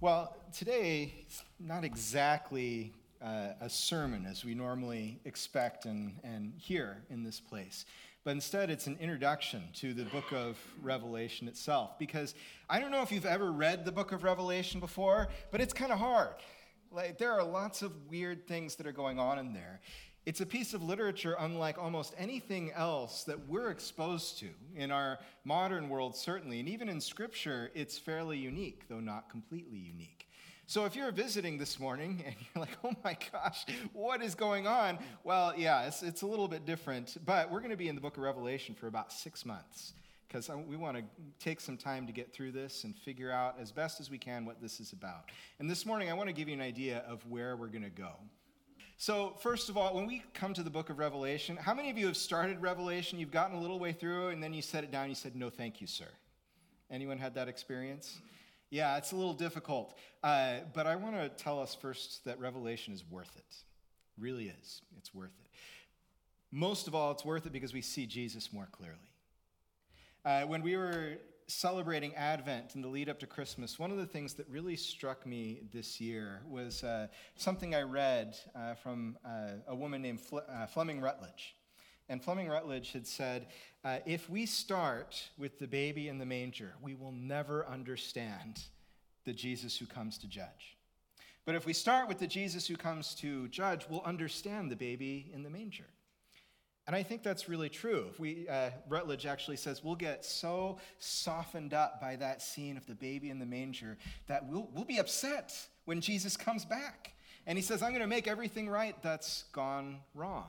Well, today, it's not exactly uh, a sermon as we normally expect and, and hear in this place, but instead it's an introduction to the book of Revelation itself. Because I don't know if you've ever read the book of Revelation before, but it's kind of hard. Like, there are lots of weird things that are going on in there. It's a piece of literature unlike almost anything else that we're exposed to in our modern world, certainly. And even in Scripture, it's fairly unique, though not completely unique. So if you're visiting this morning and you're like, oh my gosh, what is going on? Well, yeah, it's, it's a little bit different, but we're going to be in the book of Revelation for about six months because we want to take some time to get through this and figure out as best as we can what this is about. And this morning, I want to give you an idea of where we're going to go. So, first of all, when we come to the book of Revelation, how many of you have started Revelation? You've gotten a little way through, and then you set it down, you said, No, thank you, sir. Anyone had that experience? Yeah, it's a little difficult. Uh, but I want to tell us first that Revelation is worth it. Really is. It's worth it. Most of all, it's worth it because we see Jesus more clearly. Uh, when we were celebrating Advent and the lead up to Christmas, one of the things that really struck me this year was uh, something I read uh, from uh, a woman named Fle- uh, Fleming Rutledge. And Fleming Rutledge had said, uh, If we start with the baby in the manger, we will never understand the Jesus who comes to judge. But if we start with the Jesus who comes to judge, we'll understand the baby in the manger. And I think that's really true. We, uh, Rutledge actually says we'll get so softened up by that scene of the baby in the manger that we'll, we'll be upset when Jesus comes back. And he says, I'm going to make everything right that's gone wrong.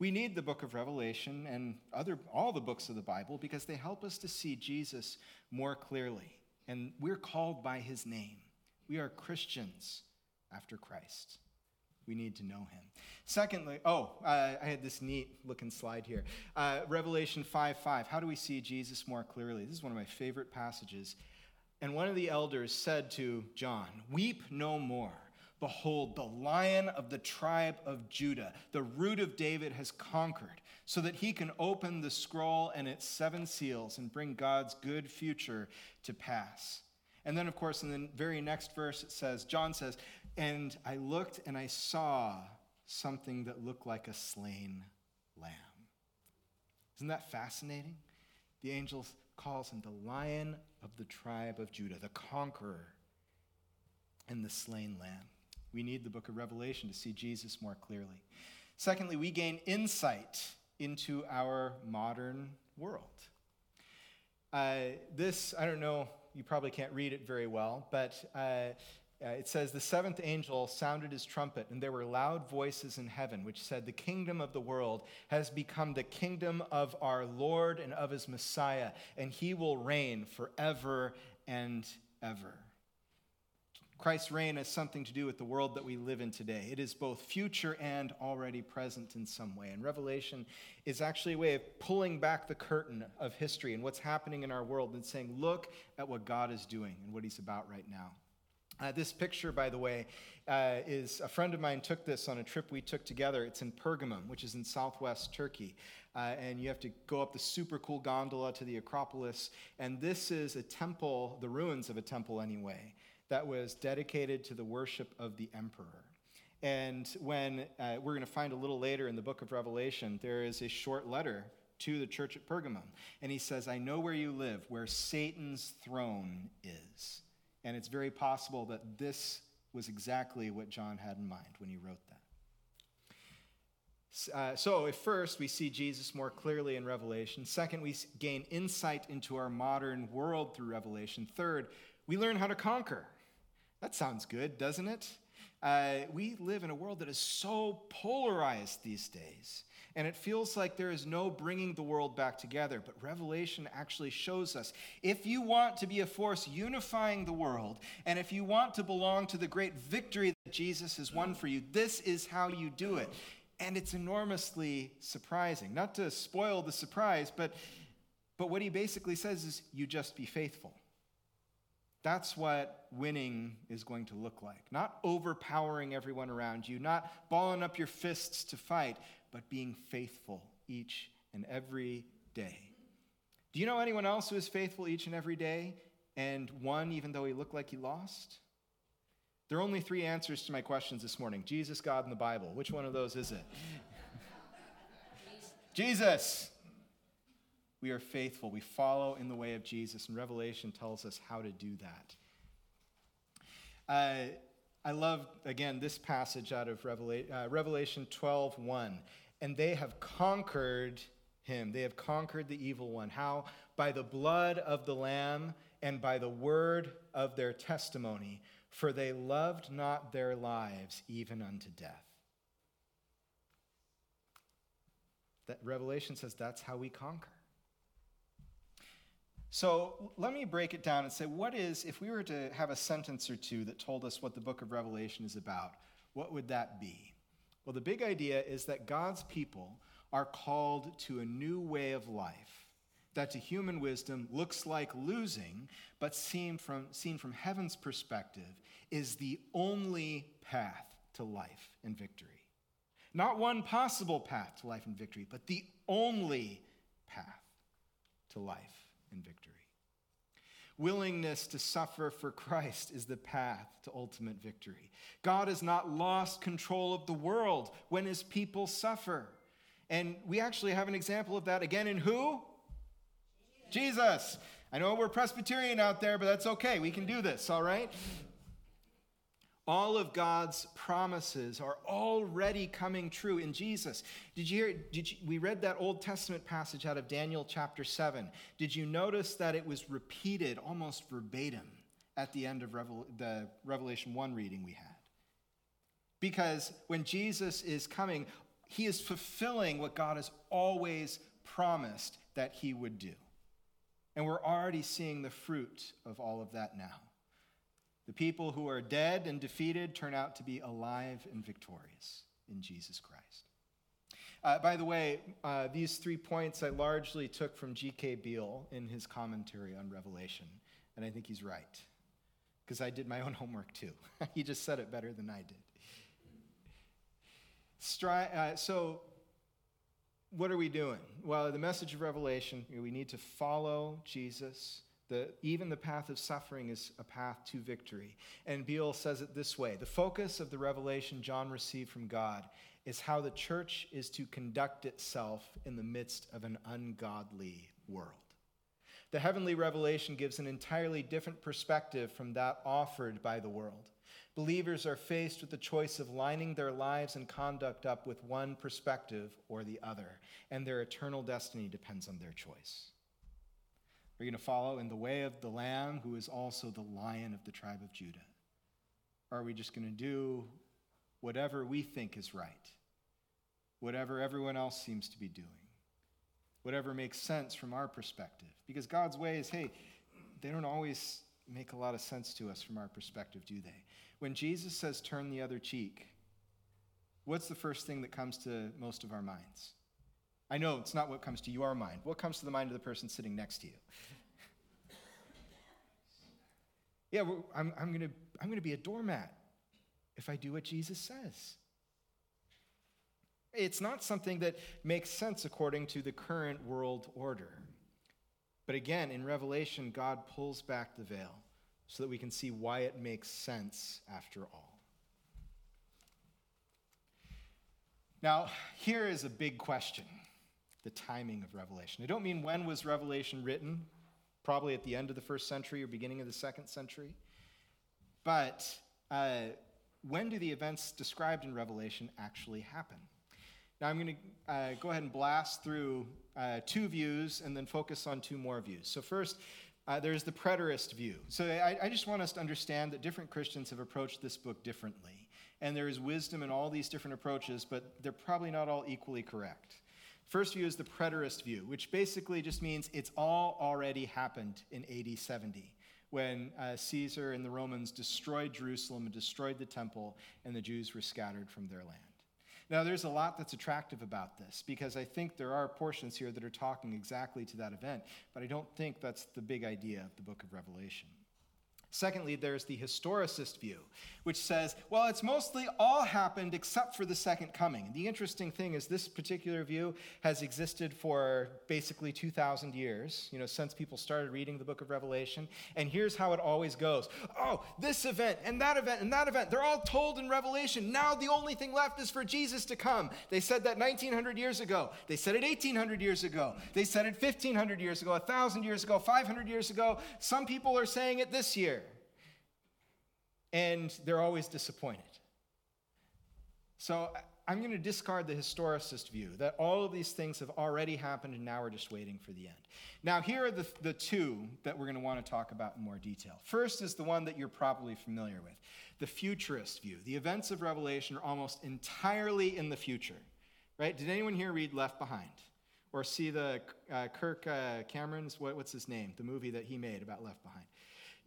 We need the book of Revelation and other, all the books of the Bible because they help us to see Jesus more clearly. And we're called by his name. We are Christians after Christ. We need to know him. Secondly, oh, uh, I had this neat looking slide here. Uh, Revelation 5 5. How do we see Jesus more clearly? This is one of my favorite passages. And one of the elders said to John, Weep no more. Behold, the lion of the tribe of Judah, the root of David, has conquered, so that he can open the scroll and its seven seals and bring God's good future to pass. And then, of course, in the very next verse, it says, John says, And I looked and I saw something that looked like a slain lamb. Isn't that fascinating? The angel calls him the lion of the tribe of Judah, the conqueror, and the slain lamb. We need the book of Revelation to see Jesus more clearly. Secondly, we gain insight into our modern world. Uh, this, I don't know, you probably can't read it very well, but uh, uh, it says, The seventh angel sounded his trumpet, and there were loud voices in heaven which said, The kingdom of the world has become the kingdom of our Lord and of his Messiah, and he will reign forever and ever. Christ's reign has something to do with the world that we live in today. It is both future and already present in some way. And Revelation is actually a way of pulling back the curtain of history and what's happening in our world and saying, Look at what God is doing and what he's about right now. Uh, this picture, by the way, uh, is a friend of mine took this on a trip we took together. It's in Pergamum, which is in southwest Turkey. Uh, and you have to go up the super cool gondola to the Acropolis. And this is a temple, the ruins of a temple anyway, that was dedicated to the worship of the emperor. And when uh, we're going to find a little later in the book of Revelation, there is a short letter to the church at Pergamum. And he says, I know where you live, where Satan's throne is. And it's very possible that this was exactly what John had in mind when he wrote that. Uh, so, at first, we see Jesus more clearly in Revelation. Second, we gain insight into our modern world through Revelation. Third, we learn how to conquer. That sounds good, doesn't it? Uh, we live in a world that is so polarized these days. And it feels like there is no bringing the world back together. But Revelation actually shows us if you want to be a force unifying the world, and if you want to belong to the great victory that Jesus has won for you, this is how you do it. And it's enormously surprising. Not to spoil the surprise, but, but what he basically says is you just be faithful. That's what winning is going to look like. Not overpowering everyone around you, not balling up your fists to fight, but being faithful each and every day. Do you know anyone else who is faithful each and every day and won even though he looked like he lost? There are only three answers to my questions this morning Jesus, God, and the Bible. Which one of those is it? Jesus. We are faithful. We follow in the way of Jesus, and Revelation tells us how to do that. Uh, I love, again, this passage out of Revela- uh, Revelation 12 1. And they have conquered him. They have conquered the evil one. How? By the blood of the Lamb and by the word of their testimony, for they loved not their lives even unto death. That Revelation says that's how we conquer. So let me break it down and say, what is, if we were to have a sentence or two that told us what the book of Revelation is about, what would that be? Well, the big idea is that God's people are called to a new way of life that to human wisdom looks like losing, but seen from, seen from heaven's perspective is the only path to life and victory. Not one possible path to life and victory, but the only path to life and victory. Willingness to suffer for Christ is the path to ultimate victory. God has not lost control of the world when his people suffer. And we actually have an example of that again in who? Jesus. Jesus. I know we're Presbyterian out there, but that's okay. We can do this, all right? All of God's promises are already coming true in Jesus. Did you hear? Did you, we read that Old Testament passage out of Daniel chapter 7. Did you notice that it was repeated almost verbatim at the end of Revel, the Revelation 1 reading we had? Because when Jesus is coming, he is fulfilling what God has always promised that he would do. And we're already seeing the fruit of all of that now. The people who are dead and defeated turn out to be alive and victorious in Jesus Christ. Uh, by the way, uh, these three points I largely took from G.K. Beale in his commentary on Revelation, and I think he's right, because I did my own homework too. he just said it better than I did. Stri- uh, so, what are we doing? Well, the message of Revelation, we need to follow Jesus the, even the path of suffering is a path to victory. And Beale says it this way The focus of the revelation John received from God is how the church is to conduct itself in the midst of an ungodly world. The heavenly revelation gives an entirely different perspective from that offered by the world. Believers are faced with the choice of lining their lives and conduct up with one perspective or the other, and their eternal destiny depends on their choice. Are you going to follow in the way of the Lamb, who is also the Lion of the tribe of Judah? Or are we just going to do whatever we think is right? Whatever everyone else seems to be doing? Whatever makes sense from our perspective? Because God's ways, hey, they don't always make a lot of sense to us from our perspective, do they? When Jesus says turn the other cheek, what's the first thing that comes to most of our minds? I know it's not what comes to your mind. What comes to the mind of the person sitting next to you? yeah, well, I'm, I'm going to I'm gonna be a doormat if I do what Jesus says. It's not something that makes sense according to the current world order. But again, in Revelation, God pulls back the veil so that we can see why it makes sense after all. Now, here is a big question the timing of Revelation. I don't mean when was Revelation written, probably at the end of the first century or beginning of the second century, but uh, when do the events described in Revelation actually happen? Now, I'm going to uh, go ahead and blast through uh, two views and then focus on two more views. So, first, uh, there's the preterist view. So, I, I, just want us to understand that different Christians have approached this book differently. And there is wisdom in all these different approaches, but they're probably not all equally correct. First view is the preterist view, which basically just means it's all already happened in AD 70 when uh, Caesar and the Romans destroyed Jerusalem and destroyed the temple, and the Jews were scattered from their land. Now, there's a lot that's attractive about this because I think there are portions here that are talking exactly to that event, but I don't think that's the big idea of the book of Revelation. Secondly, there's the historicist view, which says, well, it's mostly all happened except for the second coming. The interesting thing is, this particular view has existed for basically 2,000 years, you know, since people started reading the book of Revelation. And here's how it always goes Oh, this event and that event and that event, they're all told in Revelation. Now the only thing left is for Jesus to come. They said that 1,900 years ago. They said it 1,800 years ago. They said it 1,500 years ago, 1,000 years ago, 500 years ago. Some people are saying it this year and they're always disappointed. So I'm going to discard the historicist view that all of these things have already happened and now we're just waiting for the end. Now, here are the, the two that we're going to want to talk about in more detail. First is the one that you're probably familiar with the futurist view. The events of Revelation are almost entirely in the future, right? Did anyone here read Left Behind? Or see the uh, Kirk uh, Cameron's, what, what's his name? The movie that he made about Left Behind.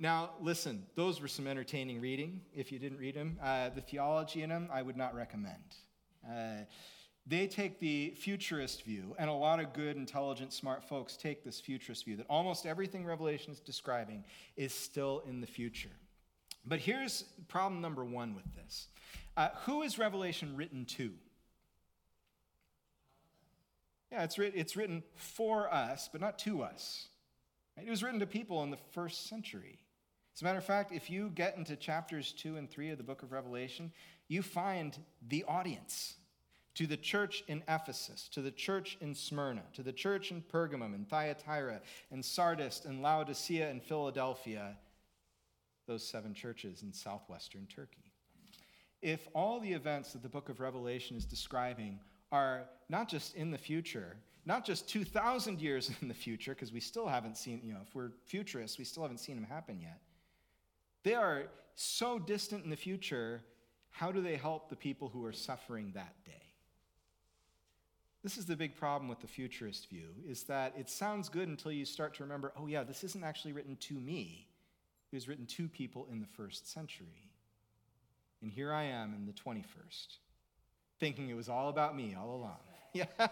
Now, listen, those were some entertaining reading if you didn't read them. Uh, the theology in them, I would not recommend. Uh, they take the futurist view, and a lot of good, intelligent, smart folks take this futurist view that almost everything Revelation is describing is still in the future. But here's problem number one with this uh, Who is Revelation written to? Yeah, it's, writ- it's written for us, but not to us. It was written to people in the first century. As a matter of fact, if you get into chapters 2 and 3 of the book of Revelation, you find the audience to the church in Ephesus, to the church in Smyrna, to the church in Pergamum and Thyatira and Sardis and Laodicea and Philadelphia, those seven churches in southwestern Turkey. If all the events that the book of Revelation is describing are not just in the future, not just 2,000 years in the future, because we still haven't seen, you know, if we're futurists, we still haven't seen them happen yet they are so distant in the future. How do they help the people who are suffering that day? This is the big problem with the futurist view is that it sounds good until you start to remember, oh yeah, this isn't actually written to me. It was written to people in the first century. And here I am in the 21st, thinking it was all about me all along. Yeah.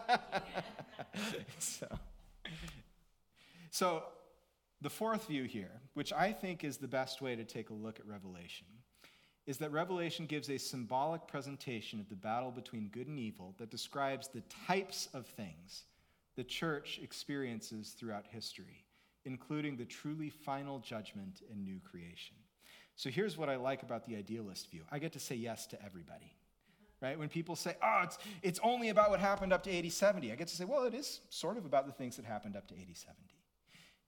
so, so the fourth view here, which I think is the best way to take a look at Revelation, is that Revelation gives a symbolic presentation of the battle between good and evil that describes the types of things the church experiences throughout history, including the truly final judgment and new creation. So here's what I like about the idealist view I get to say yes to everybody. Right? When people say, oh, it's, it's only about what happened up to AD 70, I get to say, well, it is sort of about the things that happened up to AD 70.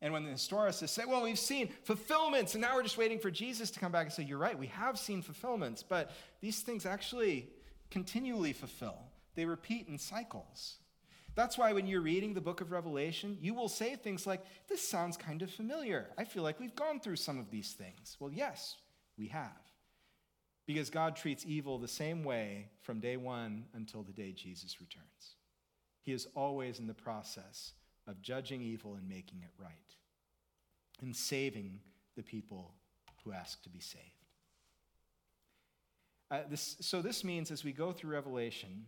And when the historicists say, well, we've seen fulfillments, and now we're just waiting for Jesus to come back and say, you're right, we have seen fulfillments, but these things actually continually fulfill. They repeat in cycles. That's why when you're reading the book of Revelation, you will say things like, This sounds kind of familiar. I feel like we've gone through some of these things. Well, yes, we have. Because God treats evil the same way from day one until the day Jesus returns. He is always in the process of judging evil and making it right, and saving the people who ask to be saved. Uh, this, so, this means as we go through Revelation,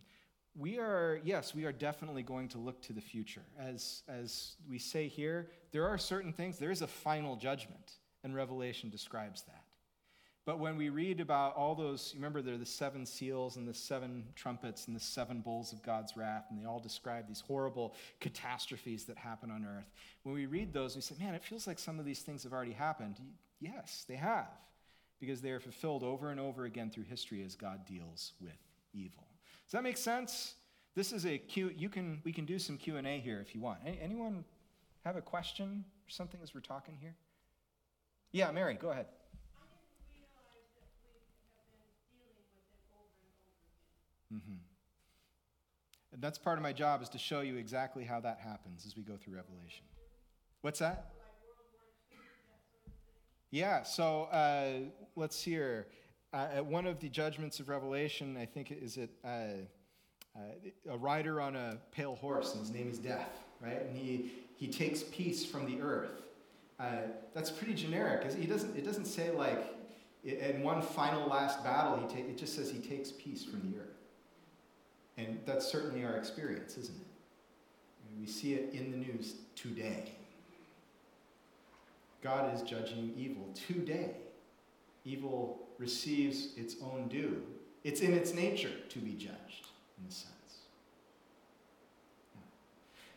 we are, yes, we are definitely going to look to the future. As, as we say here, there are certain things, there is a final judgment, and Revelation describes that. But when we read about all those, you remember there are the seven seals and the seven trumpets and the seven bowls of God's wrath, and they all describe these horrible catastrophes that happen on earth. When we read those, we say, man, it feels like some of these things have already happened. Yes, they have, because they are fulfilled over and over again through history as God deals with evil. Does that make sense? This is a Q. You can we can do some Q and A here if you want. Anyone have a question or something as we're talking here? Yeah, Mary, go ahead. Mm-hmm. And that's part of my job is to show you exactly how that happens as we go through Revelation. What's that? Yeah, so uh, let's hear. Uh, at one of the judgments of Revelation, I think is it uh, uh, a rider on a pale horse, and his name is Death, right? And he he takes peace from the earth. Uh, that's pretty generic. He doesn't. It doesn't say like in one final last battle. He ta- it just says he takes peace from the earth. And that's certainly our experience, isn't it? We see it in the news today. God is judging evil today. Evil receives its own due. It's in its nature to be judged, in a sense.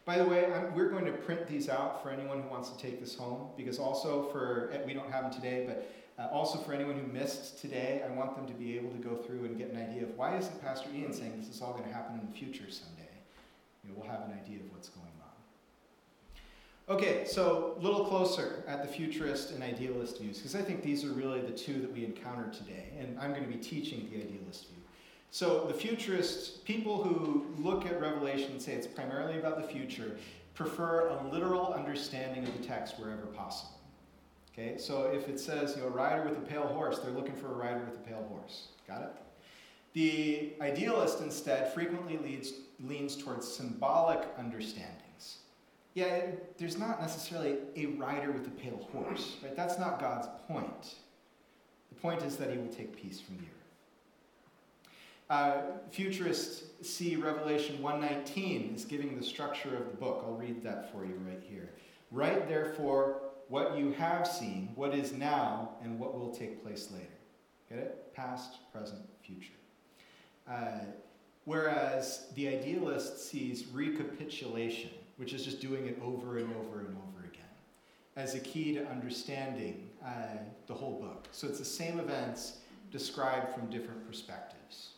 By the way, I'm, we're going to print these out for anyone who wants to take this home, because also for, we don't have them today, but uh, also for anyone who missed today, I want them to be able to go through and get an idea of why isn't Pastor Ian saying this is all going to happen in the future someday? You know, we'll have an idea of what's going on. Okay, so a little closer at the futurist and idealist views, because I think these are really the two that we encounter today, and I'm going to be teaching the idealist view. So the futurists, people who look at Revelation and say it's primarily about the future, prefer a literal understanding of the text wherever possible. Okay, so if it says, you know, rider with a pale horse, they're looking for a rider with a pale horse. Got it? The idealist instead frequently leads, leans towards symbolic understandings. Yeah, there's not necessarily a rider with a pale horse, right? That's not God's point. The point is that he will take peace from the earth. Uh, futurists see Revelation 119 as giving the structure of the book. I'll read that for you right here. Write, therefore, what you have seen, what is now, and what will take place later. Get it? Past, present, future. Uh, whereas the idealist sees recapitulation, which is just doing it over and over and over again, as a key to understanding uh, the whole book. So it's the same events described from different perspectives.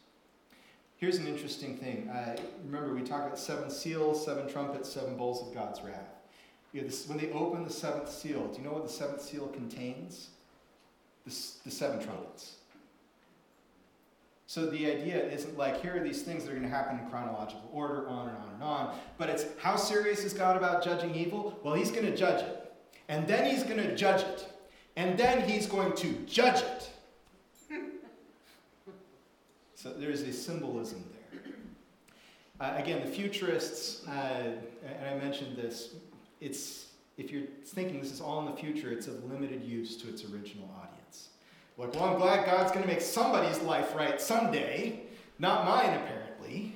Here's an interesting thing. Uh, remember, we talked about seven seals, seven trumpets, seven bowls of God's wrath. You know, this, when they open the seventh seal, do you know what the seventh seal contains? The, the seven trumpets. So the idea isn't like, here are these things that are going to happen in chronological order, on and on and on. But it's, how serious is God about judging evil? Well, he's going to judge it. And then he's going to judge it. And then he's going to judge it. So there's a symbolism there. Uh, again, the futurists, uh, and I mentioned this, it's, if you're thinking this is all in the future, it's of limited use to its original audience. Like, well, I'm glad God's going to make somebody's life right someday, not mine, apparently.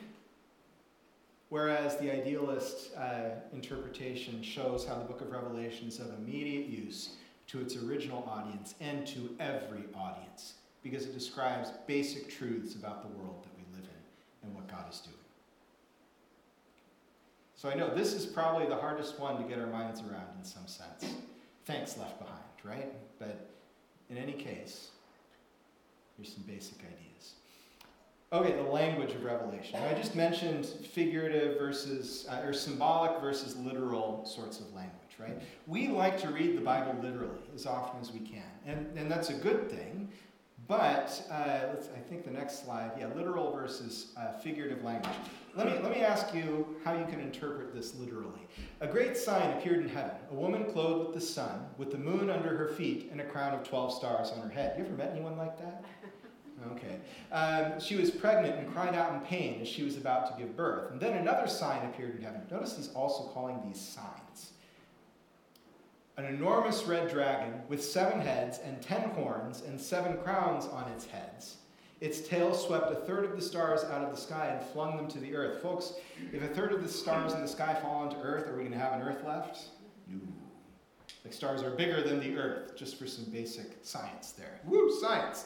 Whereas the idealist uh, interpretation shows how the book of Revelation is of immediate use to its original audience and to every audience because it describes basic truths about the world that we live in and what God is doing. So I know this is probably the hardest one to get our minds around in some sense. Thanks, Left Behind, right? But in any case, here's some basic ideas. Okay, the language of Revelation. I just mentioned figurative versus, uh, or symbolic versus literal sorts of language, right? We like to read the Bible literally as often as we can, and, and that's a good thing. But uh, let's, I think the next slide, yeah, literal versus uh, figurative language. Let me, let me ask you how you can interpret this literally. A great sign appeared in heaven a woman clothed with the sun, with the moon under her feet, and a crown of 12 stars on her head. You ever met anyone like that? Okay. Um, she was pregnant and cried out in pain as she was about to give birth. And then another sign appeared in heaven. Notice he's also calling these signs an enormous red dragon with seven heads and ten horns and seven crowns on its heads. Its tail swept a third of the stars out of the sky and flung them to the earth. Folks, if a third of the stars in the sky fall onto earth, are we going to have an earth left? No. Like stars are bigger than the earth, just for some basic science there. Woo, science!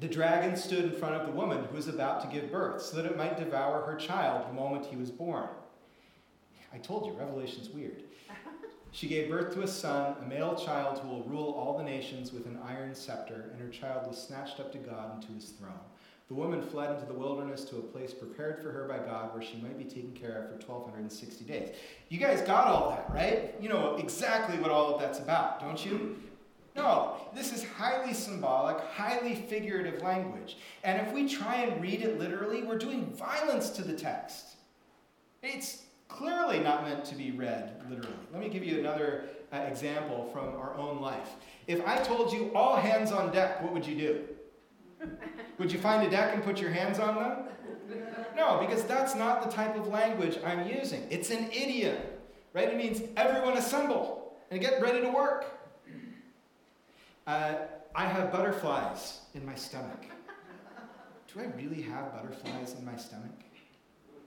The dragon stood in front of the woman who was about to give birth, so that it might devour her child the moment he was born. I told you, Revelation's weird. She gave birth to a son, a male child who will rule all the nations with an iron scepter, and her child was snatched up to God and to his throne. The woman fled into the wilderness to a place prepared for her by God where she might be taken care of for 1260 days. You guys got all that, right? You know exactly what all of that's about, don't you? No, this is highly symbolic, highly figurative language. And if we try and read it literally, we're doing violence to the text. It's clearly not meant to be read literally. Let me give you another uh, example from our own life. If I told you all hands on deck, what would you do? would you find a deck and put your hands on them? No, because that's not the type of language I'm using. It's an idiom, right? It means everyone assemble and get ready to work. Uh, I have butterflies in my stomach. Do I really have butterflies in my stomach?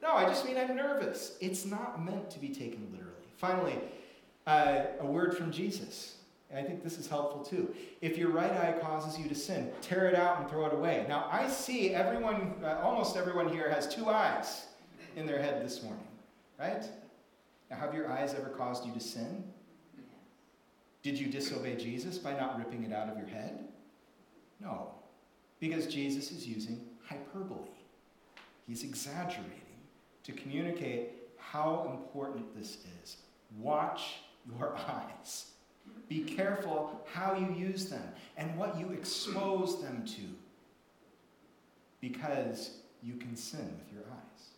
No, I just mean I'm nervous. It's not meant to be taken literally. Finally, uh, a word from Jesus. And I think this is helpful too. If your right eye causes you to sin, tear it out and throw it away. Now, I see everyone, uh, almost everyone here has two eyes in their head this morning, right? Now, have your eyes ever caused you to sin? Did you disobey Jesus by not ripping it out of your head? No, because Jesus is using hyperbole. He's exaggerating to communicate how important this is. Watch your eyes. Be careful how you use them and what you expose them to, because you can sin with your eyes.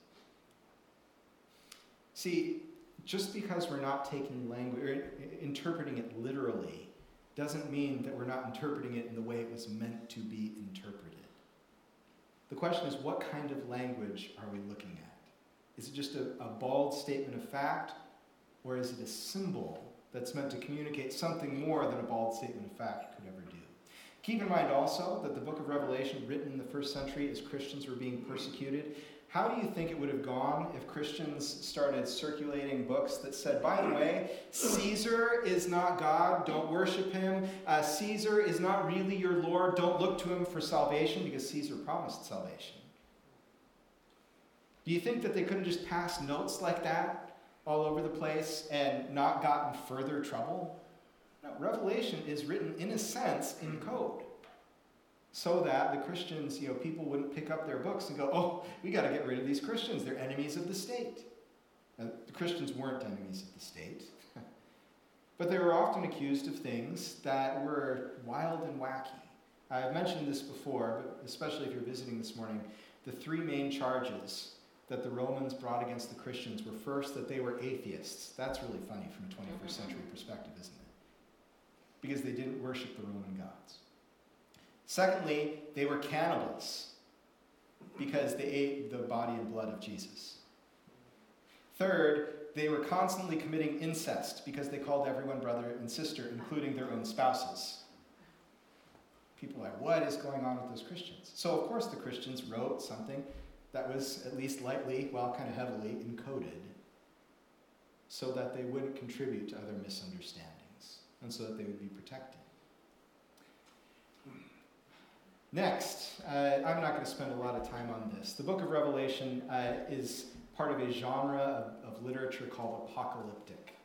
See, just because we're not taking language or interpreting it literally doesn't mean that we're not interpreting it in the way it was meant to be interpreted. The question is, what kind of language are we looking at? Is it just a, a bald statement of fact, or is it a symbol that's meant to communicate something more than a bald statement of fact could ever do? Keep in mind also that the book of Revelation, written in the first century as Christians were being persecuted, how do you think it would have gone if Christians started circulating books that said, by the way, Caesar is not God, don't worship him. Uh, Caesar is not really your Lord, don't look to him for salvation because Caesar promised salvation? Do you think that they could have just passed notes like that all over the place and not gotten further trouble? No, Revelation is written, in a sense, in code so that the Christians, you know, people wouldn't pick up their books and go, oh, we got to get rid of these Christians. They're enemies of the state. Now, the Christians weren't enemies of the state, but they were often accused of things that were wild and wacky. I've mentioned this before, but especially if you're visiting this morning, the three main charges that the Romans brought against the Christians were first that they were atheists. That's really funny from a 21st mm-hmm. century perspective, isn't it? Because they didn't worship the Roman gods. Secondly, they were cannibals because they ate the body and blood of Jesus. Third, they were constantly committing incest because they called everyone brother and sister, including their own spouses. People are like, what is going on with those Christians? So, of course, the Christians wrote something that was at least lightly, well, kind of heavily encoded so that they wouldn't contribute to other misunderstandings and so that they would be protected. Next, uh, I'm not going to spend a lot of time on this. The book of Revelation uh, is part of a genre of, of literature called apocalyptic.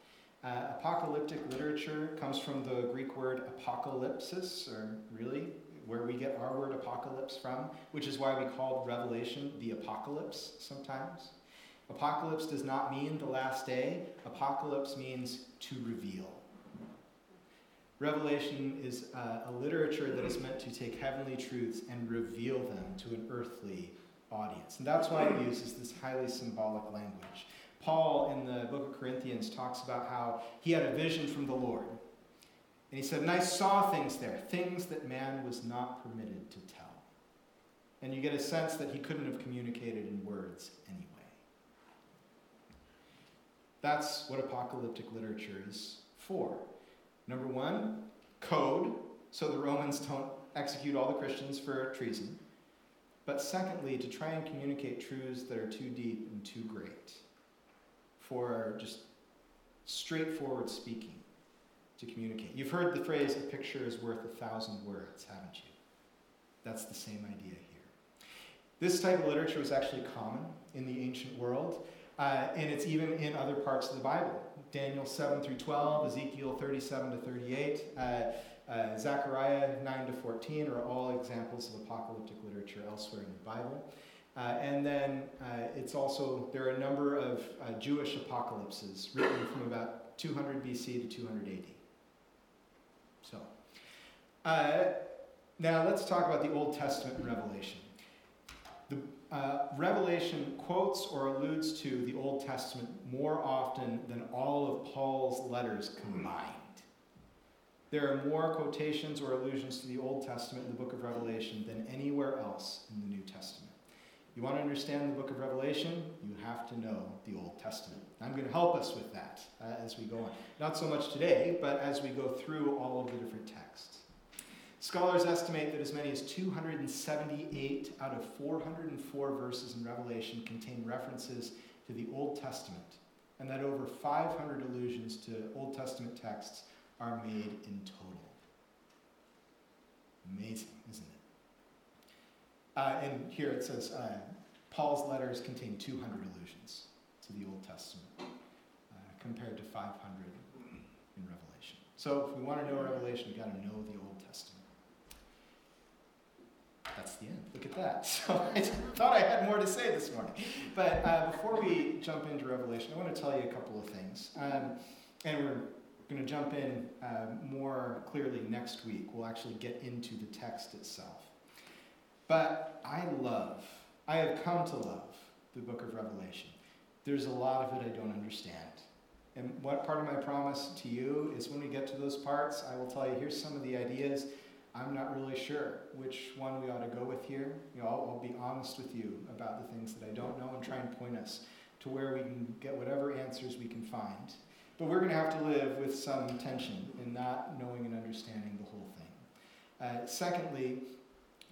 Uh, apocalyptic literature comes from the Greek word apocalypsis, or really, where we get our word apocalypse from, which is why we call Revelation the apocalypse sometimes. Apocalypse does not mean the last day, apocalypse means to reveal. Revelation is a, a literature that is meant to take heavenly truths and reveal them to an earthly audience. And that's why it uses this highly symbolic language. Paul in the book of Corinthians talks about how he had a vision from the Lord. And he said, And I saw things there, things that man was not permitted to tell. And you get a sense that he couldn't have communicated in words anyway. That's what apocalyptic literature is for. Number one, code, so the Romans don't execute all the Christians for treason. But secondly, to try and communicate truths that are too deep and too great for just straightforward speaking to communicate. You've heard the phrase, a picture is worth a thousand words, haven't you? That's the same idea here. This type of literature was actually common in the ancient world, uh, and it's even in other parts of the Bible. Daniel 7 through 12, Ezekiel 37 to 38, uh, uh, Zechariah 9 to 14 are all examples of apocalyptic literature elsewhere in the Bible. Uh, and then uh, it's also, there are a number of uh, Jewish apocalypses written from about 200 BC to 280. So, uh, now let's talk about the Old Testament Revelation. The uh, Revelation quotes or alludes to the Old Testament more often than all of Paul's letters combined. There are more quotations or allusions to the Old Testament in the book of Revelation than anywhere else in the New Testament. You want to understand the book of Revelation? You have to know the Old Testament. I'm going to help us with that uh, as we go on. Not so much today, but as we go through all of the different texts. Scholars estimate that as many as 278 out of 404 verses in Revelation contain references to the Old Testament, and that over 500 allusions to Old Testament texts are made in total. Amazing, isn't it? Uh, and here it says uh, Paul's letters contain 200 allusions to the Old Testament, uh, compared to 500 in Revelation. So if we want to know Revelation, we've got to know the Old Testament. That's the end. Look at that. So I thought I had more to say this morning. But uh, before we jump into Revelation, I want to tell you a couple of things. Um, and we're going to jump in uh, more clearly next week. We'll actually get into the text itself. But I love, I have come to love the book of Revelation. There's a lot of it I don't understand. And what part of my promise to you is when we get to those parts, I will tell you here's some of the ideas. I'm not really sure which one we ought to go with here. You know, I'll, I'll be honest with you about the things that I don't know and try and point us to where we can get whatever answers we can find. But we're going to have to live with some tension in not knowing and understanding the whole thing. Uh, secondly,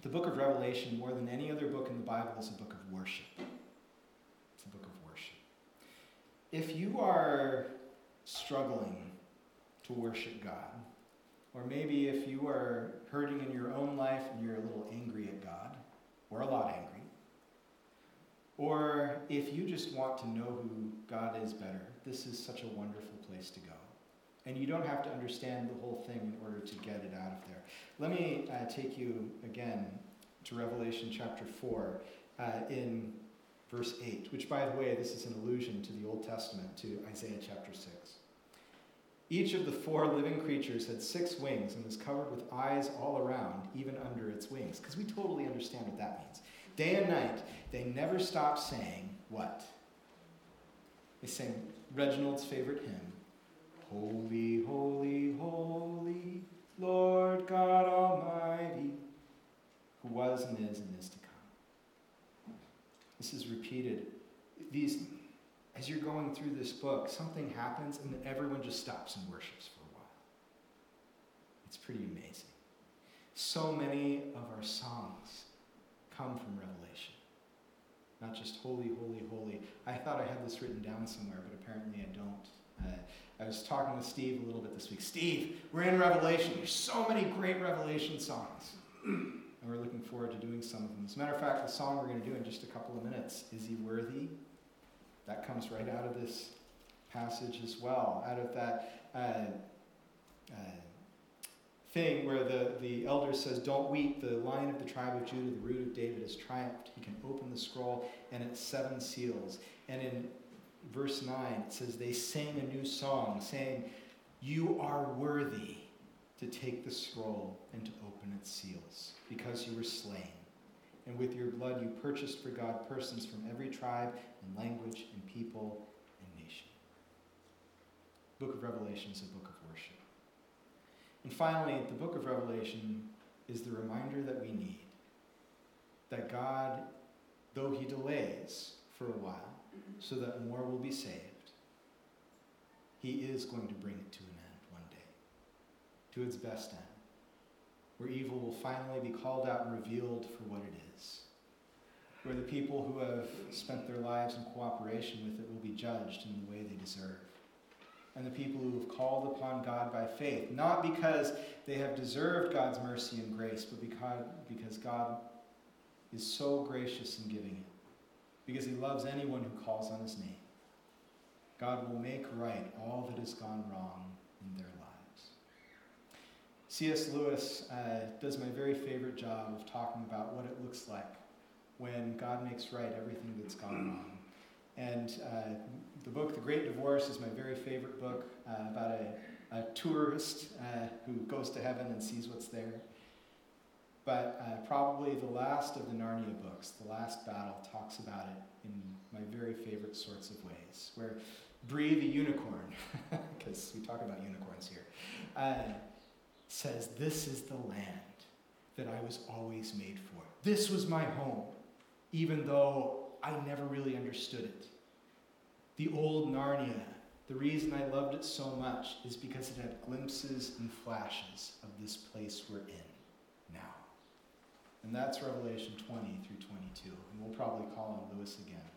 the book of Revelation, more than any other book in the Bible, is a book of worship. It's a book of worship. If you are struggling to worship God, or maybe if you are hurting in your own life and you're a little angry at God, or a lot angry, or if you just want to know who God is better, this is such a wonderful place to go. And you don't have to understand the whole thing in order to get it out of there. Let me uh, take you again to Revelation chapter 4 uh, in verse 8, which, by the way, this is an allusion to the Old Testament, to Isaiah chapter 6. Each of the four living creatures had six wings and was covered with eyes all around, even under its wings, because we totally understand what that means. Day and night, they never stop saying what? They sing Reginald's favorite hymn Holy, holy, holy, Lord God Almighty, who was and is and is to come. This is repeated. These, as you're going through this book, something happens and everyone just stops and worships for a while. It's pretty amazing. So many of our songs come from Revelation. Not just holy, holy, holy. I thought I had this written down somewhere, but apparently I don't. Uh, I was talking with Steve a little bit this week. Steve, we're in Revelation. There's so many great Revelation songs. and we're looking forward to doing some of them. As a matter of fact, the song we're going to do in just a couple of minutes, Is He Worthy? That comes right out of this passage as well, out of that uh, uh, thing where the, the elder says, Don't weep, the lion of the tribe of Judah, the root of David, has triumphed. He can open the scroll and its seven seals. And in verse 9, it says, They sang a new song, saying, You are worthy to take the scroll and to open its seals, because you were slain. And with your blood you purchased for God persons from every tribe and language and people and nation. Book of Revelation is a book of worship. And finally, the book of Revelation is the reminder that we need that God, though He delays for a while so that more will be saved, He is going to bring it to an end one day, to its best end, where evil will finally be called out and revealed for what it is, where the people who have spent their lives in cooperation with it will be judged in the way they deserve. And the people who have called upon God by faith, not because they have deserved God's mercy and grace, but because, God is so gracious in giving it, because He loves anyone who calls on His name. God will make right all that has gone wrong in their lives. C.S. Lewis uh, does my very favorite job of talking about what it looks like when God makes right everything that's gone wrong. And uh, the book, The Great Divorce, is my very favorite book uh, about a, a tourist uh, who goes to heaven and sees what's there. But uh, probably the last of the Narnia books, The Last Battle, talks about it in my very favorite sorts of ways, where Bree the unicorn, because we talk about unicorns here, uh, says, This is the land that I was always made for. This was my home, even though I never really understood it. The old Narnia, the reason I loved it so much is because it had glimpses and flashes of this place we're in. And that's Revelation 20 through 22. And we'll probably call on Lewis again